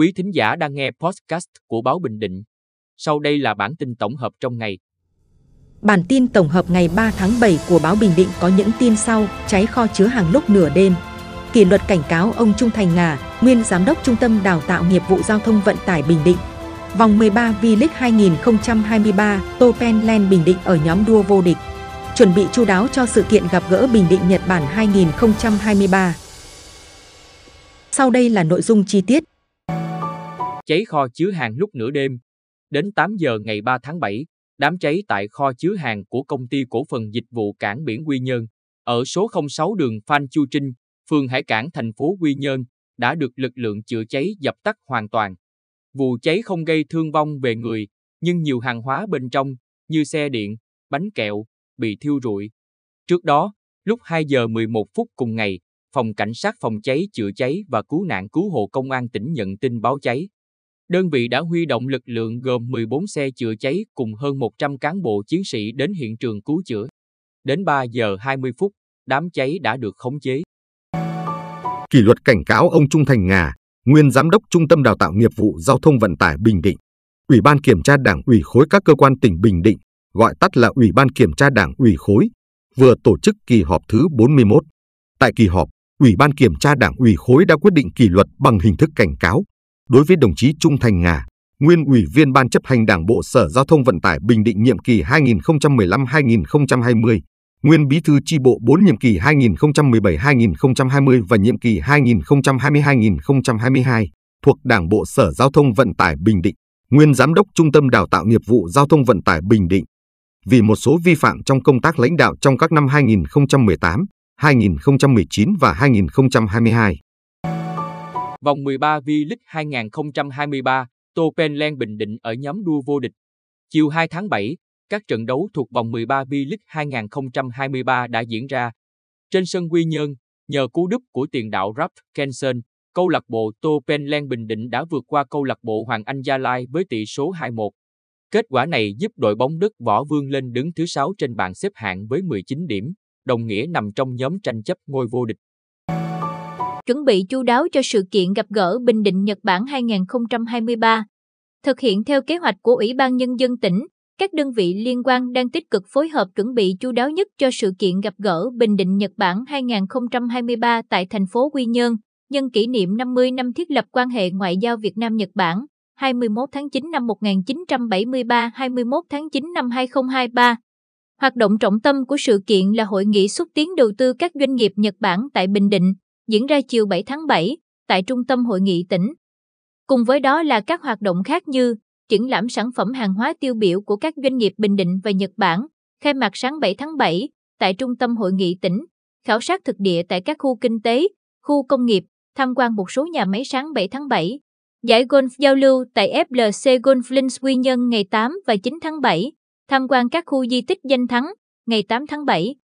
Quý thính giả đang nghe podcast của Báo Bình Định. Sau đây là bản tin tổng hợp trong ngày. Bản tin tổng hợp ngày 3 tháng 7 của Báo Bình Định có những tin sau, cháy kho chứa hàng lúc nửa đêm. Kỷ luật cảnh cáo ông Trung Thành Ngà, nguyên giám đốc Trung tâm Đào tạo nghiệp vụ giao thông vận tải Bình Định. Vòng 13 V-League 2023, Topenland Bình Định ở nhóm đua vô địch. Chuẩn bị chu đáo cho sự kiện gặp gỡ Bình Định Nhật Bản 2023. Sau đây là nội dung chi tiết. Cháy kho chứa hàng lúc nửa đêm. Đến 8 giờ ngày 3 tháng 7, đám cháy tại kho chứa hàng của công ty cổ phần dịch vụ cảng biển Quy Nhơn, ở số 06 đường Phan Chu Trinh, phường Hải Cảng thành phố Quy Nhơn, đã được lực lượng chữa cháy dập tắt hoàn toàn. Vụ cháy không gây thương vong về người, nhưng nhiều hàng hóa bên trong, như xe điện, bánh kẹo, bị thiêu rụi. Trước đó, lúc 2 giờ 11 phút cùng ngày, Phòng Cảnh sát Phòng cháy chữa cháy và Cứu nạn Cứu hộ Công an tỉnh nhận tin báo cháy. Đơn vị đã huy động lực lượng gồm 14 xe chữa cháy cùng hơn 100 cán bộ chiến sĩ đến hiện trường cứu chữa. Đến 3 giờ 20 phút, đám cháy đã được khống chế. Kỷ luật cảnh cáo ông Trung Thành Ngà, nguyên giám đốc Trung tâm Đào tạo nghiệp vụ Giao thông Vận tải Bình Định. Ủy ban Kiểm tra Đảng ủy khối các cơ quan tỉnh Bình Định, gọi tắt là Ủy ban Kiểm tra Đảng ủy khối, vừa tổ chức kỳ họp thứ 41. Tại kỳ họp, Ủy ban Kiểm tra Đảng ủy khối đã quyết định kỷ luật bằng hình thức cảnh cáo đối với đồng chí Trung Thành Ngà, nguyên ủy viên Ban chấp hành Đảng Bộ Sở Giao thông Vận tải Bình Định nhiệm kỳ 2015-2020, nguyên bí thư chi bộ 4 nhiệm kỳ 2017-2020 và nhiệm kỳ 2020-2022 thuộc Đảng Bộ Sở Giao thông Vận tải Bình Định, nguyên giám đốc Trung tâm Đào tạo nghiệp vụ Giao thông Vận tải Bình Định. Vì một số vi phạm trong công tác lãnh đạo trong các năm 2018, 2019 và 2022. Vòng 13 V-League 2023, Tô Bình Định ở nhóm đua vô địch. Chiều 2 tháng 7, các trận đấu thuộc vòng 13 V-League 2023 đã diễn ra. Trên sân Quy Nhơn, nhờ cú đúp của tiền đạo Rapt Kenson, câu lạc bộ Tô Bình Định đã vượt qua câu lạc bộ Hoàng Anh Gia Lai với tỷ số 2-1. Kết quả này giúp đội bóng Đức Võ Vương lên đứng thứ 6 trên bảng xếp hạng với 19 điểm, đồng nghĩa nằm trong nhóm tranh chấp ngôi vô địch. Chuẩn bị chu đáo cho sự kiện gặp gỡ Bình Định Nhật Bản 2023. Thực hiện theo kế hoạch của Ủy ban Nhân dân tỉnh, các đơn vị liên quan đang tích cực phối hợp chuẩn bị chu đáo nhất cho sự kiện gặp gỡ Bình Định Nhật Bản 2023 tại thành phố Quy Nhơn, nhân kỷ niệm 50 năm thiết lập quan hệ ngoại giao Việt Nam-Nhật Bản, 21 tháng 9 năm 1973, 21 tháng 9 năm 2023. Hoạt động trọng tâm của sự kiện là hội nghị xúc tiến đầu tư các doanh nghiệp Nhật Bản tại Bình Định, diễn ra chiều 7 tháng 7 tại Trung tâm Hội nghị tỉnh. Cùng với đó là các hoạt động khác như triển lãm sản phẩm hàng hóa tiêu biểu của các doanh nghiệp Bình Định và Nhật Bản, khai mạc sáng 7 tháng 7 tại Trung tâm Hội nghị tỉnh, khảo sát thực địa tại các khu kinh tế, khu công nghiệp, tham quan một số nhà máy sáng 7 tháng 7. Giải golf giao lưu tại FLC Golf Links Quy Nhơn ngày 8 và 9 tháng 7, tham quan các khu di tích danh thắng ngày 8 tháng 7,